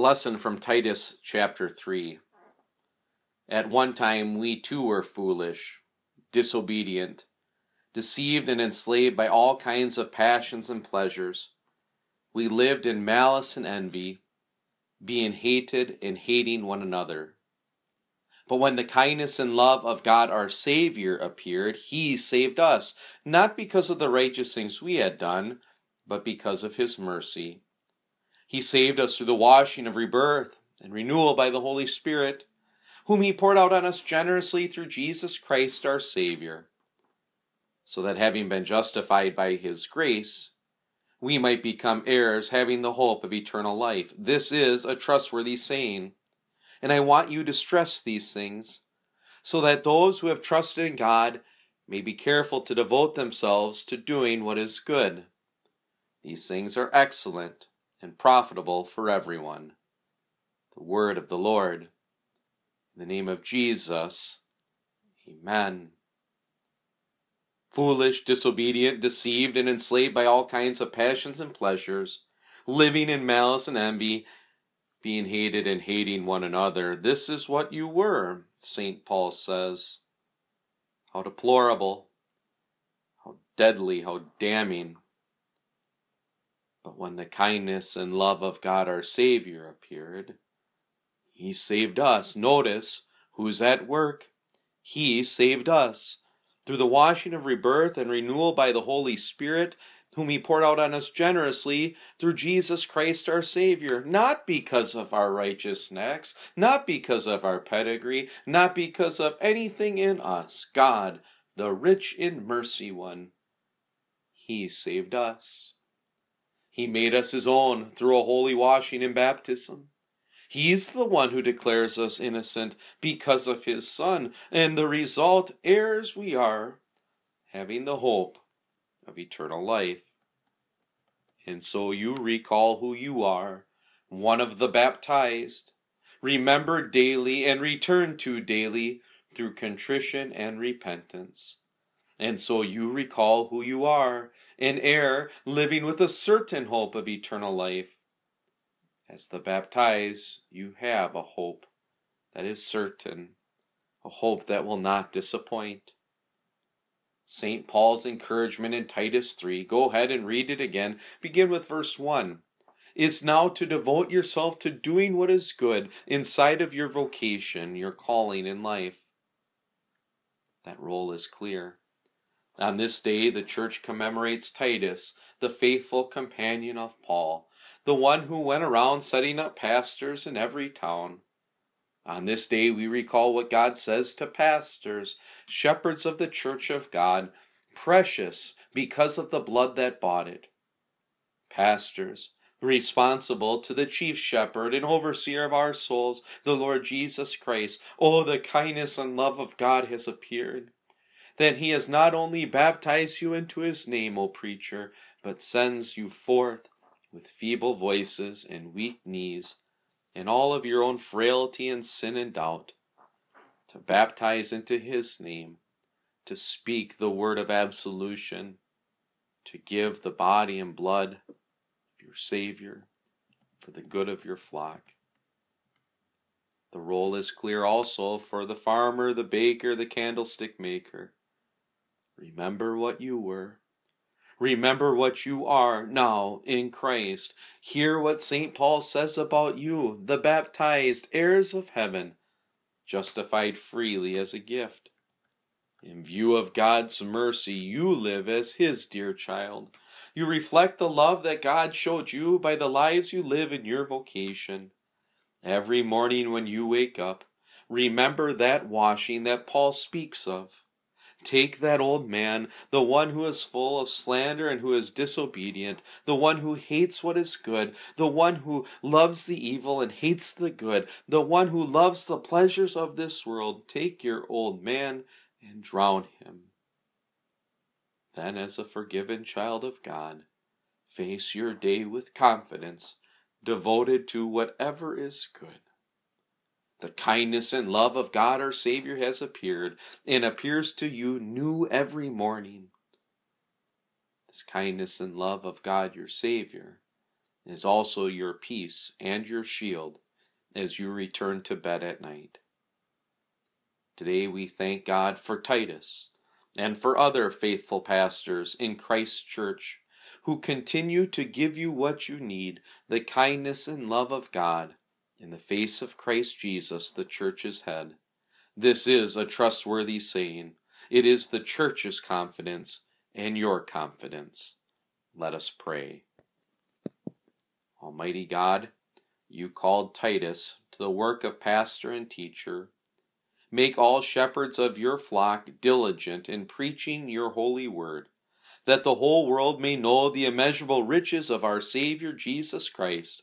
lesson from Titus chapter 3. At one time we too were foolish, disobedient, deceived and enslaved by all kinds of passions and pleasures. We lived in malice and envy, being hated and hating one another. But when the kindness and love of God our Savior appeared, He saved us, not because of the righteous things we had done, but because of His mercy he saved us through the washing of rebirth and renewal by the Holy Spirit, whom He poured out on us generously through Jesus Christ our Savior, so that having been justified by His grace, we might become heirs, having the hope of eternal life. This is a trustworthy saying, and I want you to stress these things, so that those who have trusted in God may be careful to devote themselves to doing what is good. These things are excellent and profitable for everyone. The word of the Lord. In the name of Jesus, Amen. Foolish, disobedient, deceived, and enslaved by all kinds of passions and pleasures, living in malice and envy, being hated and hating one another. This is what you were, St. Paul says. How deplorable, how deadly, how damning but when the kindness and love of God our Savior appeared, He saved us. Notice who's at work. He saved us through the washing of rebirth and renewal by the Holy Spirit, whom He poured out on us generously through Jesus Christ our Savior, not because of our righteousness, not because of our pedigree, not because of anything in us. God, the rich in mercy one, He saved us. He made us his own through a holy washing in baptism. He is the one who declares us innocent because of his Son, and the result, heirs we are, having the hope of eternal life. And so you recall who you are, one of the baptized. Remember daily and return to daily through contrition and repentance. And so you recall who you are, an heir living with a certain hope of eternal life. As the baptized, you have a hope that is certain, a hope that will not disappoint. St. Paul's encouragement in Titus 3, go ahead and read it again. Begin with verse 1. Is now to devote yourself to doing what is good inside of your vocation, your calling in life. That role is clear. On this day, the church commemorates Titus, the faithful companion of Paul, the one who went around setting up pastors in every town. On this day, we recall what God says to pastors, shepherds of the church of God, precious because of the blood that bought it. Pastors, responsible to the chief shepherd and overseer of our souls, the Lord Jesus Christ. Oh, the kindness and love of God has appeared then he has not only baptized you into his name, O preacher, but sends you forth with feeble voices and weak knees, and all of your own frailty and sin and doubt, to baptize into his name, to speak the word of absolution, to give the body and blood of your Savior for the good of your flock. The role is clear also for the farmer, the baker, the candlestick maker. Remember what you were. Remember what you are now in Christ. Hear what St. Paul says about you, the baptized heirs of heaven, justified freely as a gift. In view of God's mercy, you live as His dear child. You reflect the love that God showed you by the lives you live in your vocation. Every morning when you wake up, remember that washing that Paul speaks of. Take that old man, the one who is full of slander and who is disobedient, the one who hates what is good, the one who loves the evil and hates the good, the one who loves the pleasures of this world. Take your old man and drown him. Then, as a forgiven child of God, face your day with confidence, devoted to whatever is good. The kindness and love of God our Savior has appeared and appears to you new every morning. This kindness and love of God your Savior is also your peace and your shield as you return to bed at night. Today we thank God for Titus and for other faithful pastors in Christ's church who continue to give you what you need the kindness and love of God in the face of Christ Jesus, the church's head. This is a trustworthy saying. It is the church's confidence and your confidence. Let us pray. Almighty God, you called Titus to the work of pastor and teacher. Make all shepherds of your flock diligent in preaching your holy word, that the whole world may know the immeasurable riches of our Savior Jesus Christ,